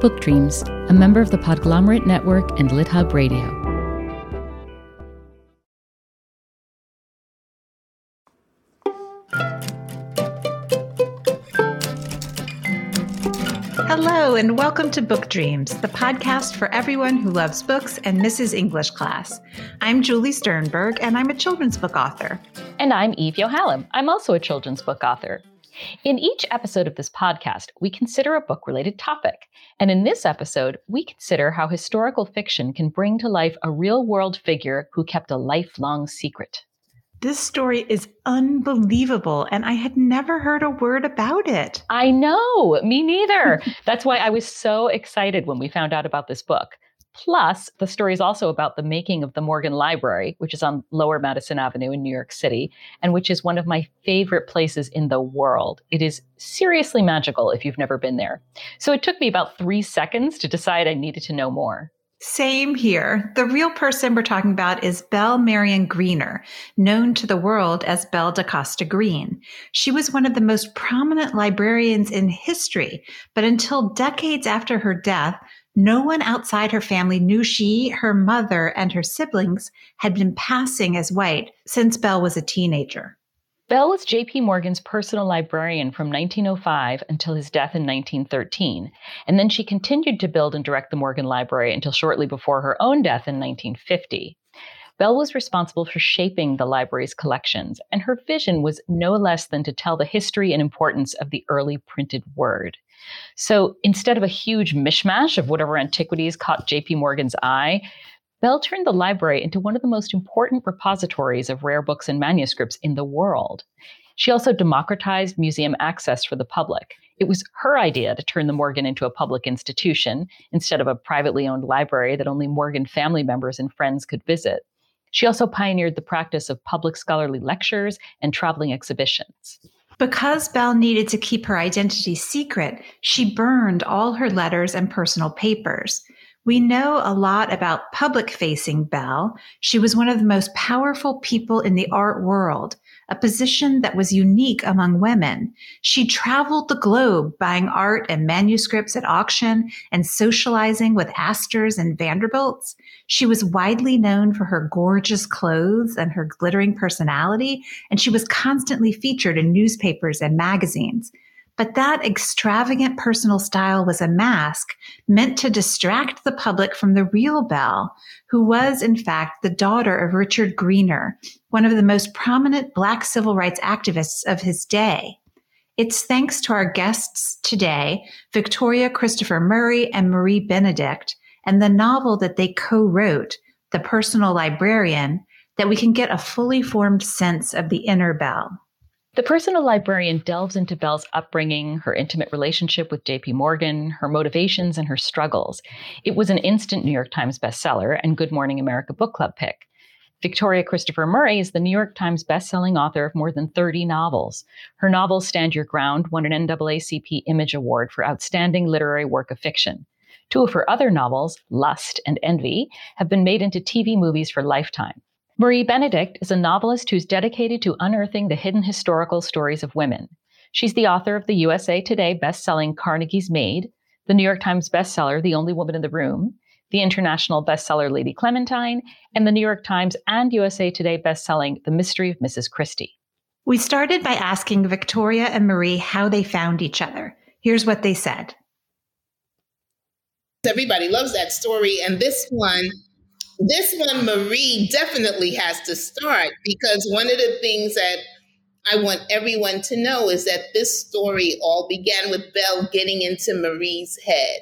Book Dreams, a member of the Podglomerate Network and LitHub Radio. Hello, and welcome to Book Dreams, the podcast for everyone who loves books and misses English class. I'm Julie Sternberg, and I'm a children's book author. And I'm Eve Yohalem. I'm also a children's book author. In each episode of this podcast, we consider a book related topic. And in this episode, we consider how historical fiction can bring to life a real world figure who kept a lifelong secret. This story is unbelievable, and I had never heard a word about it. I know, me neither. That's why I was so excited when we found out about this book. Plus, the story is also about the making of the Morgan Library, which is on Lower Madison Avenue in New York City, and which is one of my favorite places in the world. It is seriously magical if you've never been there. So it took me about three seconds to decide I needed to know more. Same here. The real person we're talking about is Belle Marion Greener, known to the world as Belle DaCosta Greene. She was one of the most prominent librarians in history, but until decades after her death, no one outside her family knew she, her mother, and her siblings had been passing as white since Belle was a teenager. Belle was J.P. Morgan's personal librarian from 1905 until his death in 1913, and then she continued to build and direct the Morgan Library until shortly before her own death in 1950. Belle was responsible for shaping the library's collections, and her vision was no less than to tell the history and importance of the early printed word. So instead of a huge mishmash of whatever antiquities caught JP Morgan's eye, Belle turned the library into one of the most important repositories of rare books and manuscripts in the world. She also democratized museum access for the public. It was her idea to turn the Morgan into a public institution instead of a privately owned library that only Morgan family members and friends could visit. She also pioneered the practice of public scholarly lectures and traveling exhibitions. Because Belle needed to keep her identity secret, she burned all her letters and personal papers. We know a lot about public facing Belle. She was one of the most powerful people in the art world, a position that was unique among women. She traveled the globe buying art and manuscripts at auction and socializing with Astors and Vanderbilts. She was widely known for her gorgeous clothes and her glittering personality, and she was constantly featured in newspapers and magazines. But that extravagant personal style was a mask meant to distract the public from the real Belle, who was, in fact, the daughter of Richard Greener, one of the most prominent Black civil rights activists of his day. It's thanks to our guests today, Victoria Christopher Murray and Marie Benedict, and the novel that they co wrote, The Personal Librarian, that we can get a fully formed sense of the inner Belle. The personal librarian delves into Belle's upbringing, her intimate relationship with JP Morgan, her motivations, and her struggles. It was an instant New York Times bestseller and Good Morning America book club pick. Victoria Christopher Murray is the New York Times bestselling author of more than 30 novels. Her novel Stand Your Ground won an NAACP Image Award for Outstanding Literary Work of Fiction. Two of her other novels, Lust and Envy, have been made into TV movies for Lifetime. Marie Benedict is a novelist who's dedicated to unearthing the hidden historical stories of women. She's the author of the USA Today best-selling Carnegie's Maid, the New York Times bestseller The Only Woman in the Room, the international bestseller Lady Clementine, and the New York Times and USA Today bestselling The Mystery of Mrs. Christie. We started by asking Victoria and Marie how they found each other. Here's what they said. Everybody loves that story, and this one this one, Marie definitely has to start because one of the things that I want everyone to know is that this story all began with Belle getting into Marie's head.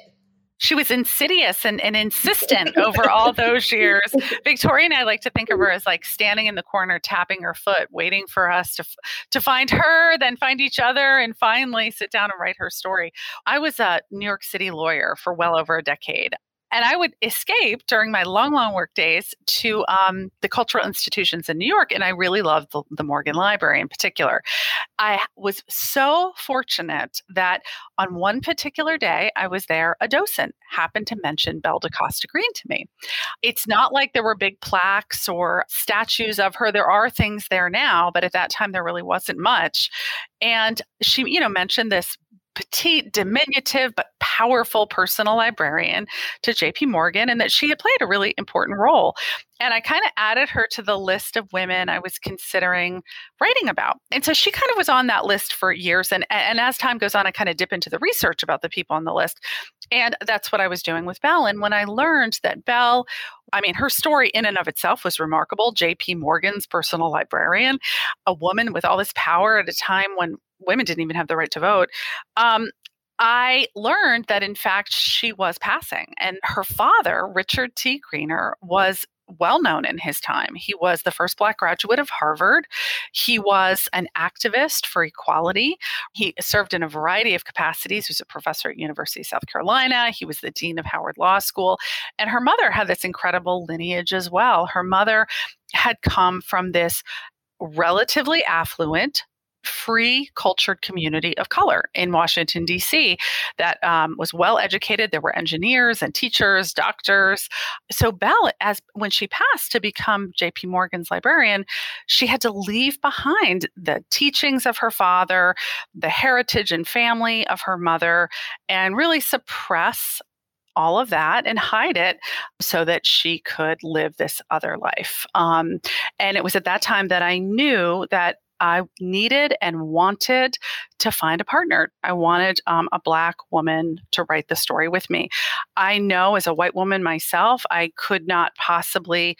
She was insidious and, and insistent over all those years. Victoria and I like to think of her as like standing in the corner, tapping her foot, waiting for us to to find her, then find each other, and finally sit down and write her story. I was a New York City lawyer for well over a decade and I would escape during my long, long work days to um, the cultural institutions in New York. And I really loved the, the, Morgan Library in particular. I was so fortunate that on one particular day I was there, a docent happened to mention Belle DaCosta Greene to me. It's not like there were big plaques or statues of her. There are things there now, but at that time there really wasn't much. And she, you know, mentioned this petite, diminutive, but powerful personal librarian to JP Morgan and that she had played a really important role. And I kind of added her to the list of women I was considering writing about. And so she kind of was on that list for years. And, and as time goes on, I kind of dip into the research about the people on the list. And that's what I was doing with Belle. And when I learned that Belle, I mean, her story in and of itself was remarkable. JP Morgan's personal librarian, a woman with all this power at a time when women didn't even have the right to vote. Um, I learned that in fact she was passing, and her father, Richard T. Greener, was well known in his time. He was the first Black graduate of Harvard. He was an activist for equality. He served in a variety of capacities. He was a professor at University of South Carolina. He was the dean of Howard Law School. And her mother had this incredible lineage as well. Her mother had come from this relatively affluent free cultured community of color in Washington, D.C., that um, was well educated. There were engineers and teachers, doctors. So Belle, as when she passed to become J.P. Morgan's librarian, she had to leave behind the teachings of her father, the heritage and family of her mother, and really suppress all of that and hide it so that she could live this other life. Um, and it was at that time that I knew that I needed and wanted to find a partner. I wanted um, a Black woman to write the story with me. I know as a white woman myself, I could not possibly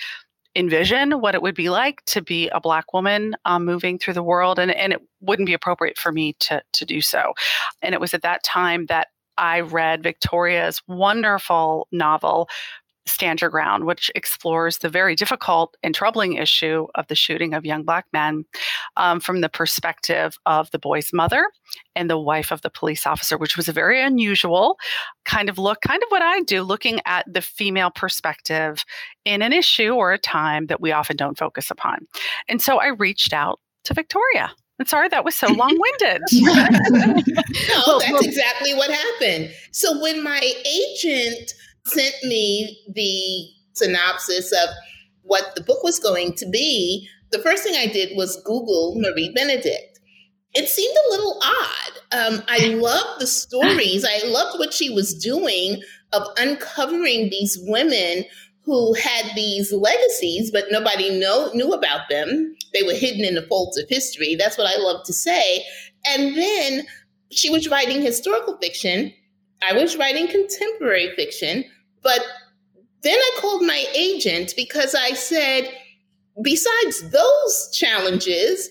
envision what it would be like to be a black woman um, moving through the world and, and it wouldn't be appropriate for me to, to do so and it was at that time that i read victoria's wonderful novel Stand Your Ground, which explores the very difficult and troubling issue of the shooting of young black men um, from the perspective of the boy's mother and the wife of the police officer, which was a very unusual kind of look, kind of what I do, looking at the female perspective in an issue or a time that we often don't focus upon. And so I reached out to Victoria. I'm sorry that was so long winded. no, that's exactly what happened. So when my agent sent me the synopsis of what the book was going to be, the first thing I did was Google Marie Benedict. It seemed a little odd. Um, I loved the stories. I loved what she was doing of uncovering these women who had these legacies, but nobody know, knew about them. They were hidden in the folds of history. That's what I love to say. And then she was writing historical fiction. I was writing contemporary fiction. But then I called my agent because I said, besides those challenges,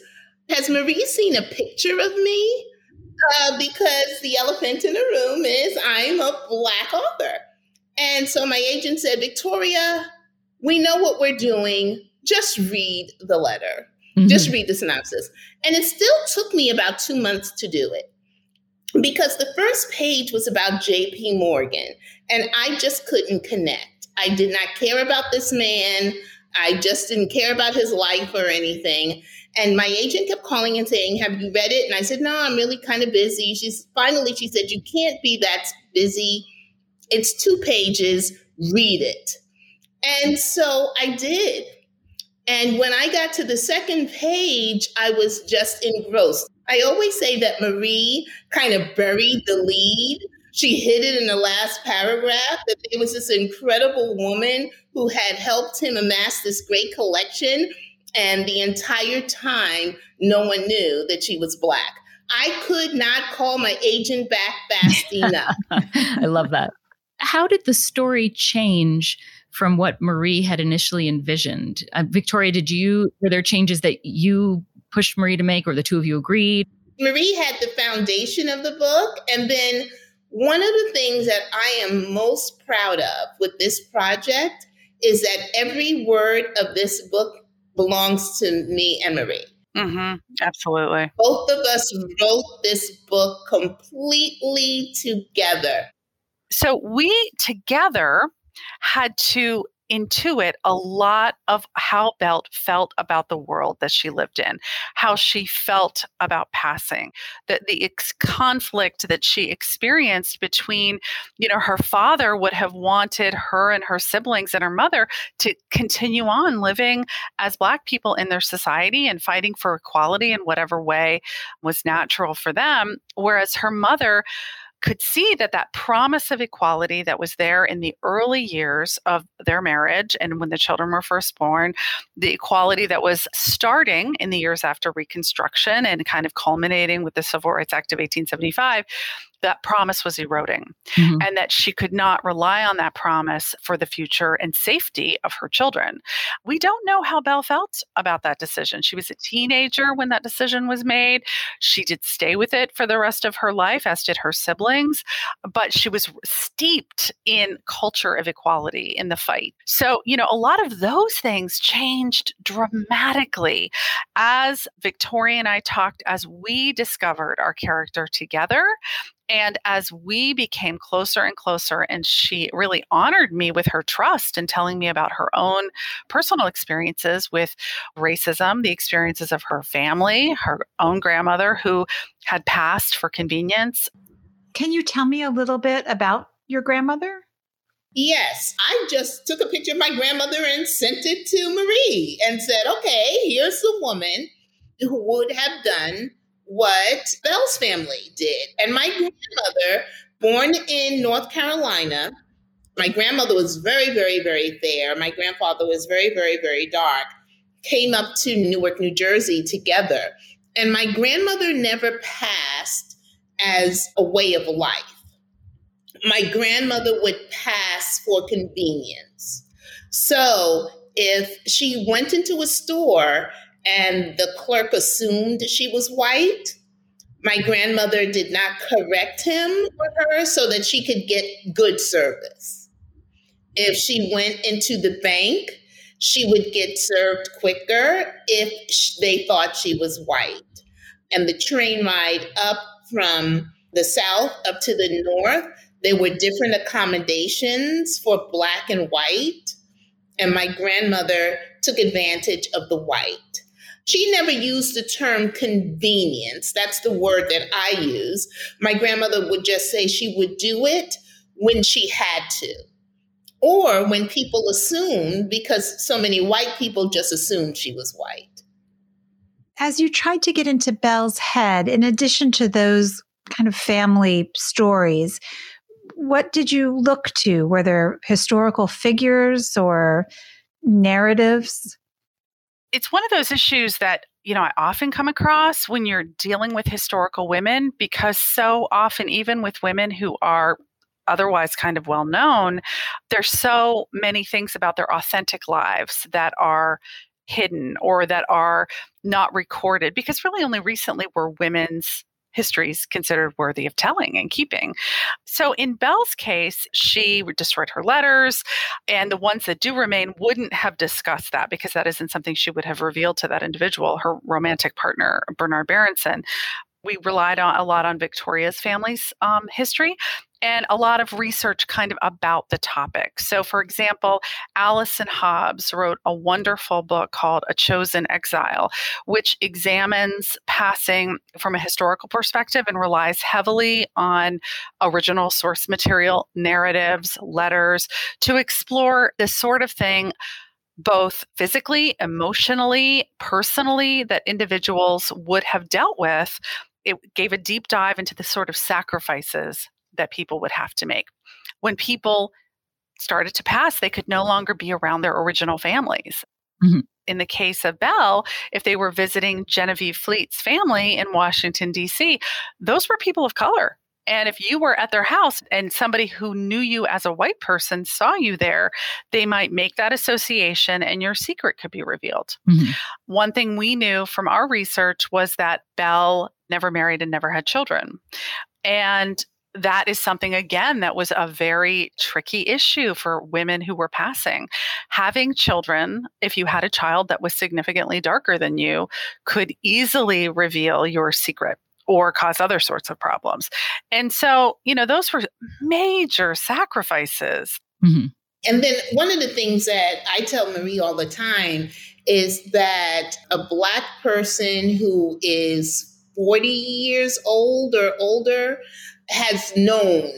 has Marie seen a picture of me? Uh, because the elephant in the room is I'm a Black author. And so my agent said, Victoria, we know what we're doing. Just read the letter, mm-hmm. just read the synopsis. And it still took me about two months to do it because the first page was about JP Morgan and I just couldn't connect. I did not care about this man. I just didn't care about his life or anything. And my agent kept calling and saying, Have you read it? And I said, No, I'm really kind of busy. She's finally, she said, You can't be that busy. It's two pages, read it. And so I did. And when I got to the second page, I was just engrossed. I always say that Marie kind of buried the lead. She hid it in the last paragraph that there was this incredible woman who had helped him amass this great collection. And the entire time, no one knew that she was Black. I could not call my agent back fast enough. I love that. How did the story change from what Marie had initially envisioned? Uh, Victoria, did you, were there changes that you pushed Marie to make, or the two of you agreed? Marie had the foundation of the book. And then one of the things that I am most proud of with this project is that every word of this book belongs to me and Marie. Mm-hmm. Absolutely. Both of us wrote this book completely together. So we together had to intuit a lot of how Belle felt about the world that she lived in, how she felt about passing, that the ex- conflict that she experienced between, you know, her father would have wanted her and her siblings and her mother to continue on living as Black people in their society and fighting for equality in whatever way was natural for them. Whereas her mother, could see that that promise of equality that was there in the early years of their marriage and when the children were first born, the equality that was starting in the years after Reconstruction and kind of culminating with the Civil Rights Act of 1875, that promise was eroding mm-hmm. and that she could not rely on that promise for the future and safety of her children. We don't know how Belle felt about that decision. She was a teenager when that decision was made. She did stay with it for the rest of her life, as did her siblings, but she was steeped in culture of equality in the fight. So, you know, a lot of those things changed dramatically as Victoria and I talked, as we discovered our character together and as we became closer and closer, and she really honored me with her trust and telling me about her own personal experiences with racism, the experiences of her family, her own grandmother who had passed for convenience. Can you tell me a little bit about your grandmother? Yes, I just took a picture of my grandmother and sent it to Marie and said, okay, here's the woman who would have done what Belle's family did. And my grandmother, born in North Carolina, my grandmother was very, very, very fair. My grandfather was very, very, very dark. Came up to Newark, New Jersey together. And my grandmother never passed as a way of life. My grandmother would pass for convenience. So if she went into a store and the clerk assumed she was white. My grandmother did not correct him for her so that she could get good service. If she went into the bank, she would get served quicker if they thought she was white. And the train ride up from the south up to the north, there were different accommodations for black and white. And my grandmother took advantage of the white. She never used the term convenience. That's the word that I use. My grandmother would just say she would do it when she had to. Or when people assumed, because so many white people just assumed she was white. As you tried to get into Belle's head, in addition to those kind of family stories, what did you look to? Were there historical figures or narratives? It's one of those issues that you know I often come across when you're dealing with historical women because so often even with women who are otherwise kind of well known there's so many things about their authentic lives that are hidden or that are not recorded because really only recently were women's histories considered worthy of telling and keeping. So in Belle's case, she destroyed her letters, and the ones that do remain wouldn't have discussed that because that isn't something she would have revealed to that individual, her romantic partner, Bernard Berenson we relied on a lot on Victoria's family's um, history and a lot of research kind of about the topic. So, for example, Allyson Hobbs wrote a wonderful book called A Chosen Exile, which examines passing from a historical perspective and relies heavily on original source material, narratives, letters to explore this sort of thing both physically, emotionally, personally, that individuals would have dealt with it gave a deep dive into the sort of sacrifices that people would have to make. When people started to pass, they could no longer be around their original families. Mm-hmm. In the case of Belle, if they were visiting Genevieve Fleet's family in Washington, D.C., those were people of color. And if you were at their house and somebody who knew you as a white person saw you there, they might make that association and your secret could be revealed. Mm-hmm. One thing we knew from our research was that Belle never married and never had children. And that is something again that was a very tricky issue for women who were passing. Having children, if you had a child that was significantly darker than you, could easily reveal your secret or cause other sorts of problems. And so, you know, those were major sacrifices. Mm-hmm. And then one of the things that I tell Marie all the time is that a Black person who is 40 years old or older has known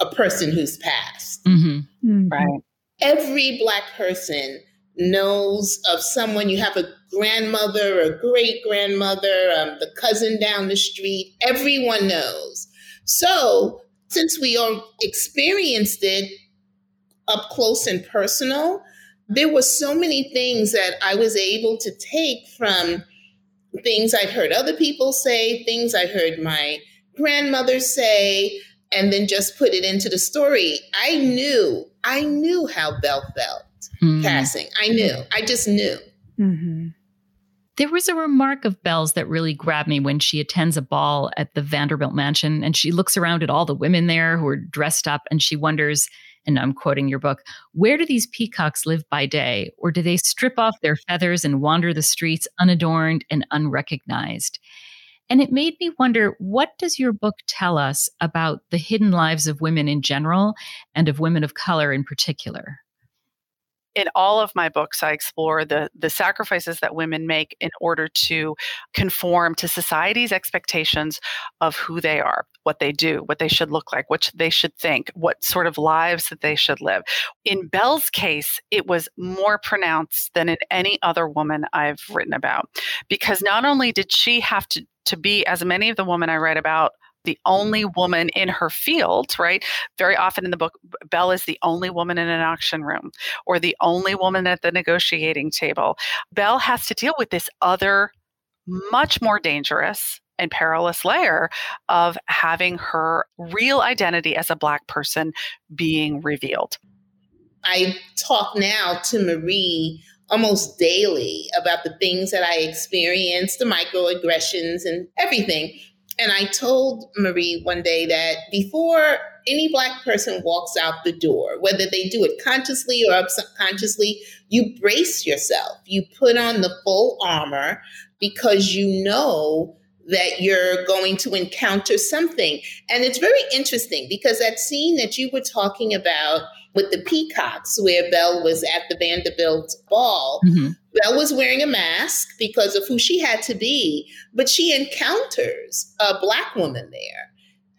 a person who's passed. Mm-hmm. Mm-hmm. Right. Every Black person knows of someone you have a grandmother or great grandmother, um, the cousin down the street. Everyone knows. So, since we all experienced it up close and personal, there were so many things that I was able to take from things I'd heard other people say, things I heard my grandmother say, and then just put it into the story. I knew, I knew how Belle felt Mm. passing. I knew, I just knew. Mm-hmm. There was a remark of Belle's that really grabbed me when she attends a ball at the Vanderbilt mansion and she looks around at all the women there who are dressed up and she wonders, and I'm quoting your book, where do these peacocks live by day? Or do they strip off their feathers and wander the streets unadorned and unrecognized? And it made me wonder what does your book tell us about the hidden lives of women in general and of women of color in particular? In all of my books i explore the the sacrifices that women make in order to conform to society's expectations of who they are what they do what they should look like what they should think what sort of lives that they should live. In belle's case it was more pronounced than in any other woman i've written about because not only did she have to to be as many of the women i write about the only woman in her field, right? Very often in the book, Belle is the only woman in an auction room or the only woman at the negotiating table. Belle has to deal with this other, much more dangerous and perilous layer of having her real identity as a Black person being revealed. I talk now to Marie almost daily about the things that I experienced, the microaggressions and everything. And I told Marie one day that before any Black person walks out the door, whether they do it consciously or subconsciously, you brace yourself. You put on the full armor because you know that you're going to encounter something. And it's very interesting because that scene that you were talking about with the peacocks, where Belle was at the Vanderbilt ball, Mhm. Belle was wearing a mask because of who she had to be, but she encounters a black woman there.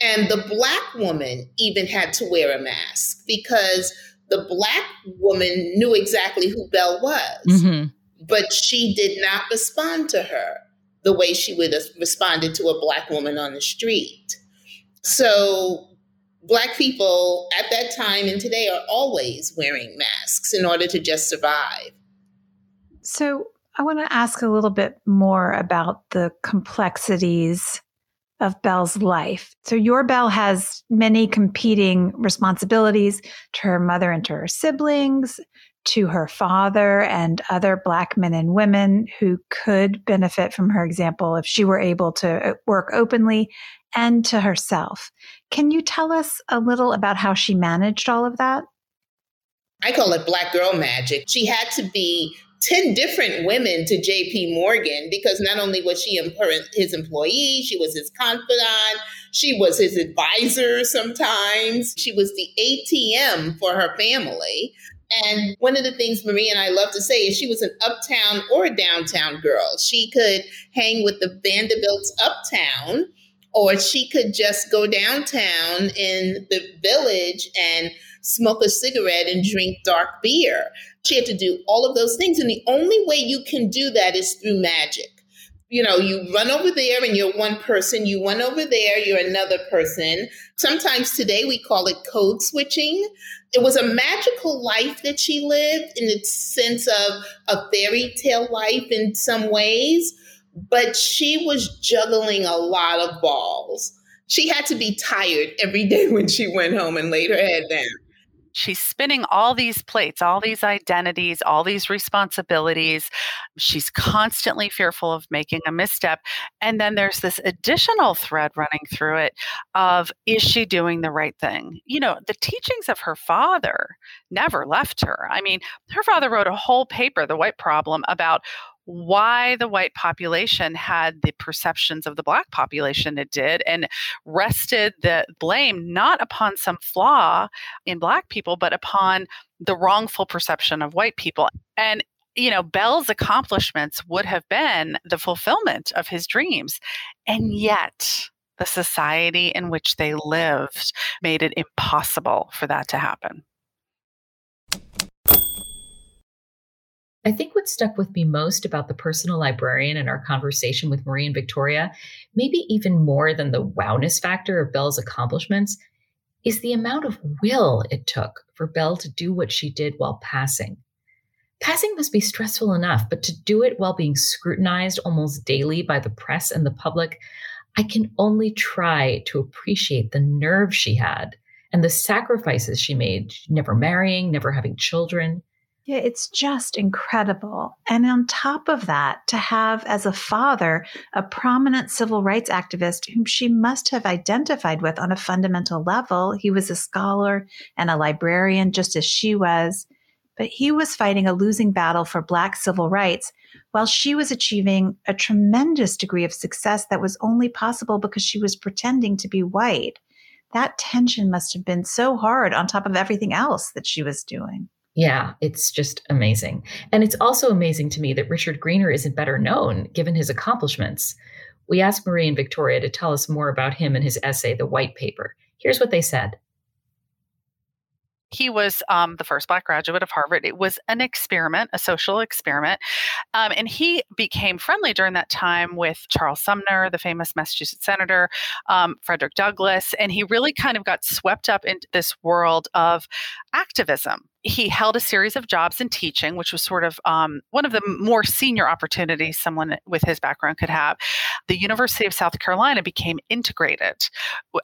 And the black woman even had to wear a mask because the black woman knew exactly who Belle was, Mhm. but she did not respond to her the way she would have responded to a black woman on the street. So, black people at that time and today are always wearing masks in order to just survive. So I want to ask a little bit more about the complexities of Belle's life. So your Belle has many competing responsibilities to her mother and to her siblings, to her father and other black men and women who could benefit from her example if she were able to uh, work openly and to herself. Can you tell us a little about how she managed all of that? I call it black girl magic. She had to be 10 different women to JP Morgan because not only was she his employee, she was his confidant, she was his advisor sometimes, she was the ATM for her family. And one of the things Marie and I love to say is she was an uptown or a downtown girl. She could hang with the Vanderbilts uptown, or she could just go downtown in the village and smoke a cigarette and drink dark beer. She had to do all of those things. And the only way you can do that is through magic. You know, you run over there and you're one person, you run over there, you're another person. Sometimes today we call it code switching. It was a magical life that she lived in the sense of a fairy tale life in some ways, but she was juggling a lot of balls. She had to be tired every day when she went home and laid her head down she's spinning all these plates, all these identities, all these responsibilities. She's constantly fearful of making a misstep. And then there's this additional thread running through it of is she doing the right thing? You know, the teachings of her father never left her. I mean, her father wrote a whole paper, The White Problem, about why the white population had the perceptions of the black population it did and rested the blame not upon some flaw in black people, but upon the wrongful perception of white people. And you know, Belle's accomplishments would have been the fulfillment of his dreams. And yet, the society in which they lived made it impossible for that to happen. I think what stuck with me most about the personal librarian and our conversation with Marie and Victoria, maybe even more than the wowness factor of Belle's accomplishments, is the amount of will it took for Belle to do what she did while passing. Passing must be stressful enough, but to do it while being scrutinized almost daily by the press and the public, I can only try to appreciate the nerve she had and the sacrifices she made, never marrying, never having children. Yeah, it's just incredible. And on top of that, to have as a father a prominent civil rights activist whom she must have identified with on a fundamental level. He was a scholar and a librarian, just as she was. But he was fighting a losing battle for Black civil rights while she was achieving a tremendous degree of success that was only possible because she was pretending to be white. That tension must have been so hard on top of everything else that she was doing. Yeah, it's just amazing. And it's also amazing to me that Richard Greener isn't better known given his accomplishments. We asked Marie and Victoria to tell us more about him and his essay, The White Paper. Here's what they said. He was um, the first Black graduate of Harvard. It was an experiment, a social experiment. Um, and he became friendly during that time with Charles Sumner, the famous Massachusetts senator, um, Frederick Douglass. And he really kind of got swept up into this world of activism he held a series of jobs in teaching, which was sort of um, one of the more senior opportunities someone with his background could have. The University of South Carolina became integrated.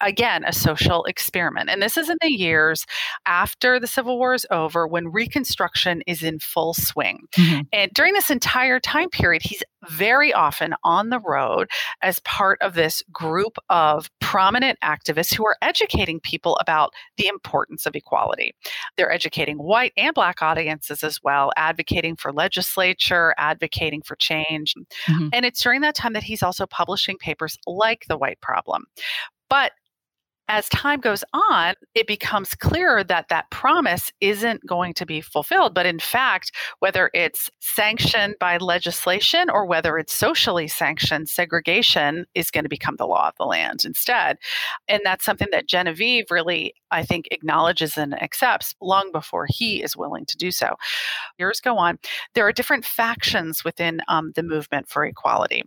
Again, a social experiment. And this is in the years after the Civil War is over when Reconstruction is in full swing. Mm-hmm. And during this entire time period, he's very often on the road as part of this group of prominent activists who are educating people about the importance of equality. They're educating white and black audiences as well, advocating for legislature, advocating for change. Mm-hmm. And it's during that time that he's also publishing papers like The White Problem. But as time goes on, it becomes clearer that that promise isn't going to be fulfilled. But in fact, whether it's sanctioned by legislation or whether it's socially sanctioned, segregation is going to become the law of the land instead. And that's something that Genevieve really, I think, acknowledges and accepts long before he is willing to do so. Years go on. There are different factions within um, the movement for equality,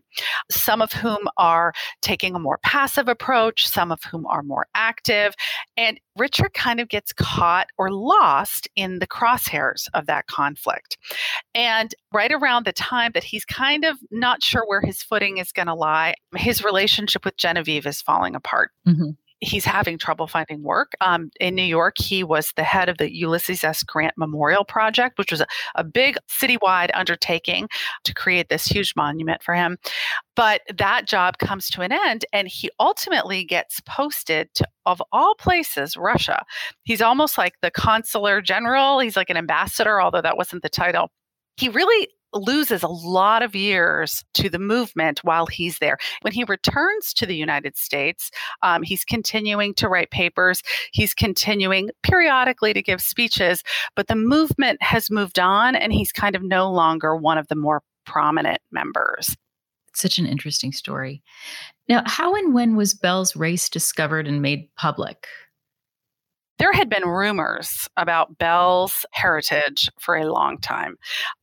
some of whom are taking a more passive approach, some of whom are more active. And Richard kind of gets caught or lost in the crosshairs of that conflict. And right around the time that he's kind of not sure where his footing is going to lie, his relationship with Genevieve is falling apart. Mm-hmm he's having trouble finding work. Um, in New York, he was the head of the Ulysses S. Grant Memorial Project, which was a, a big citywide undertaking to create this huge monument for him. But that job comes to an end, and he ultimately gets posted to, of all places, Russia. He's almost like the consular general, he's like an ambassador, although that wasn't the title he really loses a lot of years to the movement while he's there. When he returns to the United States, um, he's continuing to write papers, he's continuing periodically to give speeches, but the movement has moved on and he's kind of no longer one of the more prominent members. Such an interesting story. Now, how and when was Belle's race discovered and made public? There had been rumors about Belle's heritage for a long time.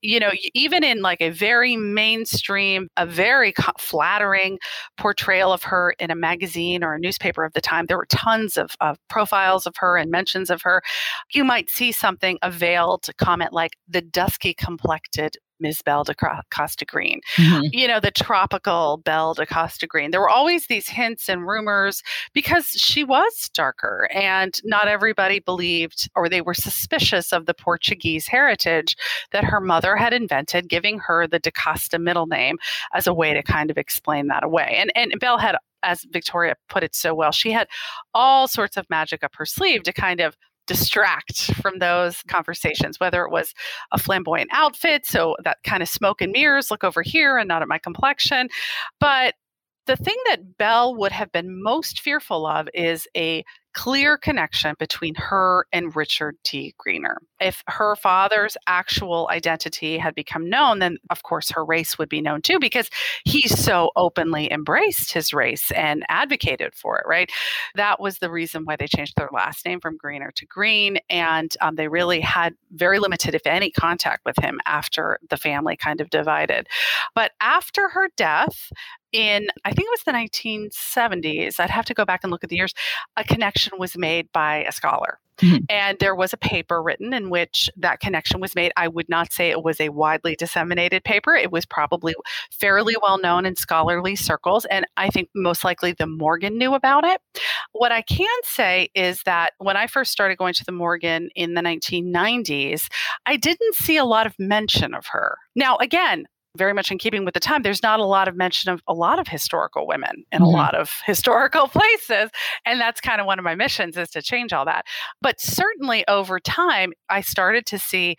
You know, even in like a very mainstream, a very flattering portrayal of her in a magazine or a newspaper of the time, there were tons of, of profiles of her and mentions of her. You might see something, a veiled comment like the dusky complected Ms. Belle de Costa Greene, mm-hmm. you know, the tropical Belle de Costa Greene. There were always these hints and rumors because she was darker and not everybody believed or they were suspicious of the Portuguese heritage that her mother had invented, giving her the de Costa middle name as a way to kind of explain that away. And, and Belle had, as Victoria put it so well, she had all sorts of magic up her sleeve to kind of distract from those conversations, whether it was a flamboyant outfit, so that kind of smoke and mirrors, look over here and not at my complexion. But the thing that Belle would have been most fearful of is a clear connection between her and Richard T. Greener. If her father's actual identity had become known, then of course her race would be known too, because he so openly embraced his race and advocated for it, right? That was the reason why they changed their last name from Greener to Greene. And um, they really had very limited, if any, contact with him after the family kind of divided. But after her death, in I think it was the 1970s. I'd have to go back and look at the years. A connection was made by a scholar. Mm-hmm. And there was a paper written in which that connection was made. I would not say it was a widely disseminated paper. It was probably fairly well known in scholarly circles. And I think most likely the Morgan knew about it. What I can say is that when I first started going to the Morgan in the 1990s, I didn't see a lot of mention of her. Now, again, very much in keeping with the time, there's not a lot of mention of a lot of historical women in mm-hmm. a lot of historical places. And that's kind of one of my missions is to change all that. But certainly over time, I started to see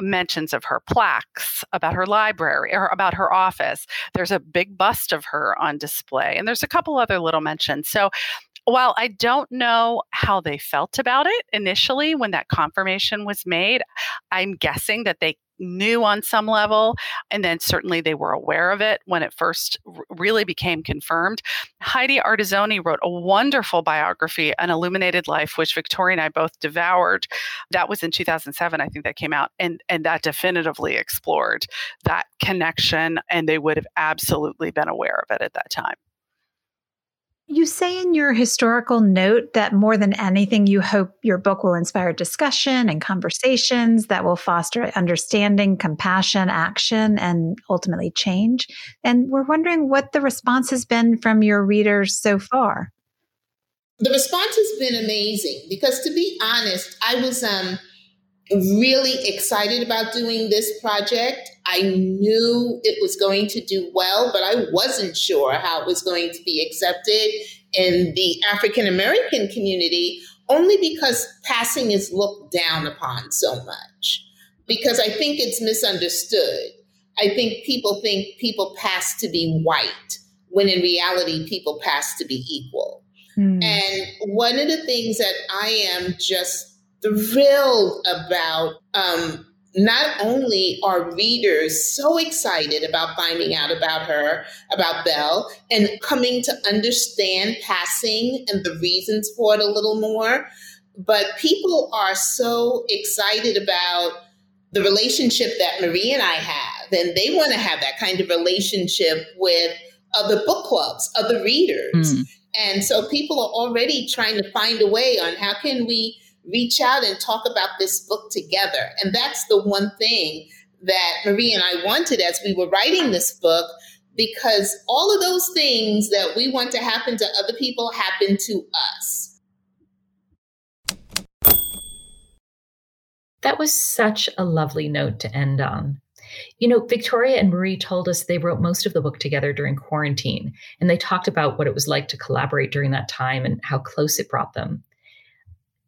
mentions of her plaques about her library or about her office. There's a big bust of her on display, and there's a couple other little mentions. So while I don't know how they felt about it initially when that confirmation was made, I'm guessing that they knew on some level. And then certainly they were aware of it when it first really became confirmed. Heidi Ardizzone wrote a wonderful biography, An Illuminated Life, which Victoria and I both devoured. That was in 2007, I think that came out. And, and that definitively explored that connection. And they would have absolutely been aware of it at that time. You say in your historical note that more than anything, you hope your book will inspire discussion and conversations that will foster understanding, compassion, action, and ultimately change. And we're wondering what the response has been from your readers so far. The response has been amazing because, to be honest, I was um, really excited about doing this project. I knew it was going to do well, but I wasn't sure how it was going to be accepted in the African American community, only because passing is looked down upon so much. Because I think it's misunderstood. I think people think people pass to be white, when in reality, people pass to be equal. Mm. And one of the things that I am just thrilled about um, not only are readers so excited about finding out about her, about Belle, and coming to understand passing and the reasons for it a little more, but people are so excited about the relationship that Marie and I have, and they want to have that kind of relationship with other book clubs, other readers. Mm. And so people are already trying to find a way on how can we reach out and talk about this book together. And that's the one thing that Marie and I wanted as we were writing this book, because all of those things that we want to happen to other people happen to us. That was such a lovely note to end on. You know, Victoria and Marie told us they wrote most of the book together during quarantine, and they talked about what it was like to collaborate during that time and how close it brought them.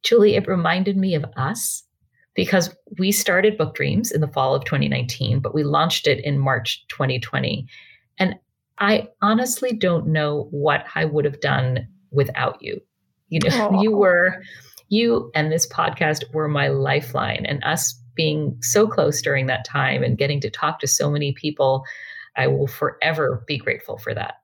Julie, it reminded me of us because we started Book Dreams in the fall of 2019, but we launched it in March 2020. And I honestly don't know what I would have done without you. You know, Aww. you were, you and this podcast were my lifeline, and us being so close during that time and getting to talk to so many people, I will forever be grateful for that.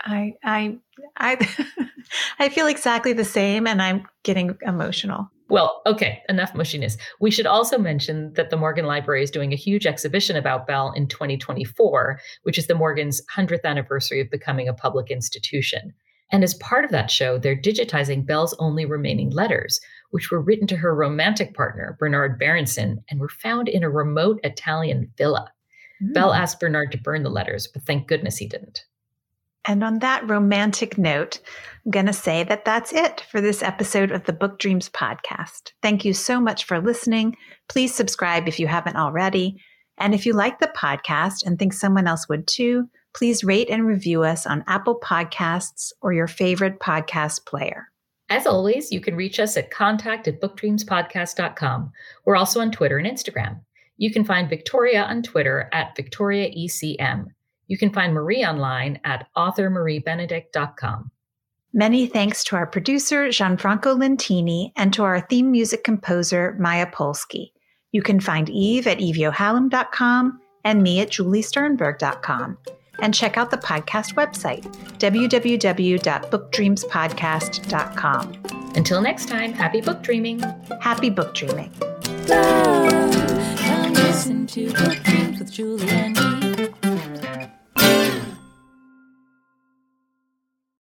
I I I I feel exactly the same and I'm getting emotional. Well, okay, enough mushiness. We should also mention that the Morgan Library is doing a huge exhibition about Belle in 2024, which is the Morgan's 100th anniversary of becoming a public institution. And as part of that show, they're digitizing Belle's only remaining letters, which were written to her romantic partner, Bernard Berenson, and were found in a remote Italian villa. Mm. Belle asked Bernard to burn the letters, but thank goodness he didn't. And on that romantic note, I'm going to say that that's it for this episode of the Book Dreams podcast. Thank you so much for listening. Please subscribe if you haven't already. And if you like the podcast and think someone else would too, please rate and review us on Apple Podcasts or your favorite podcast player. As always, you can reach us at contact at bookdreamspodcast.com. We're also on Twitter and Instagram. You can find Victoria on Twitter at VictoriaECM. You can find Marie online at authormariebenedict.com. Many thanks to our producer, Gianfranco Lentini, and to our theme music composer, Maya Polsky. You can find Eve at eveyohalem.com and me at juliesternberg.com and check out the podcast website, www.bookdreamspodcast.com. Until next time, happy book dreaming. Happy book dreaming. Come listen to Book Dreams with Julie and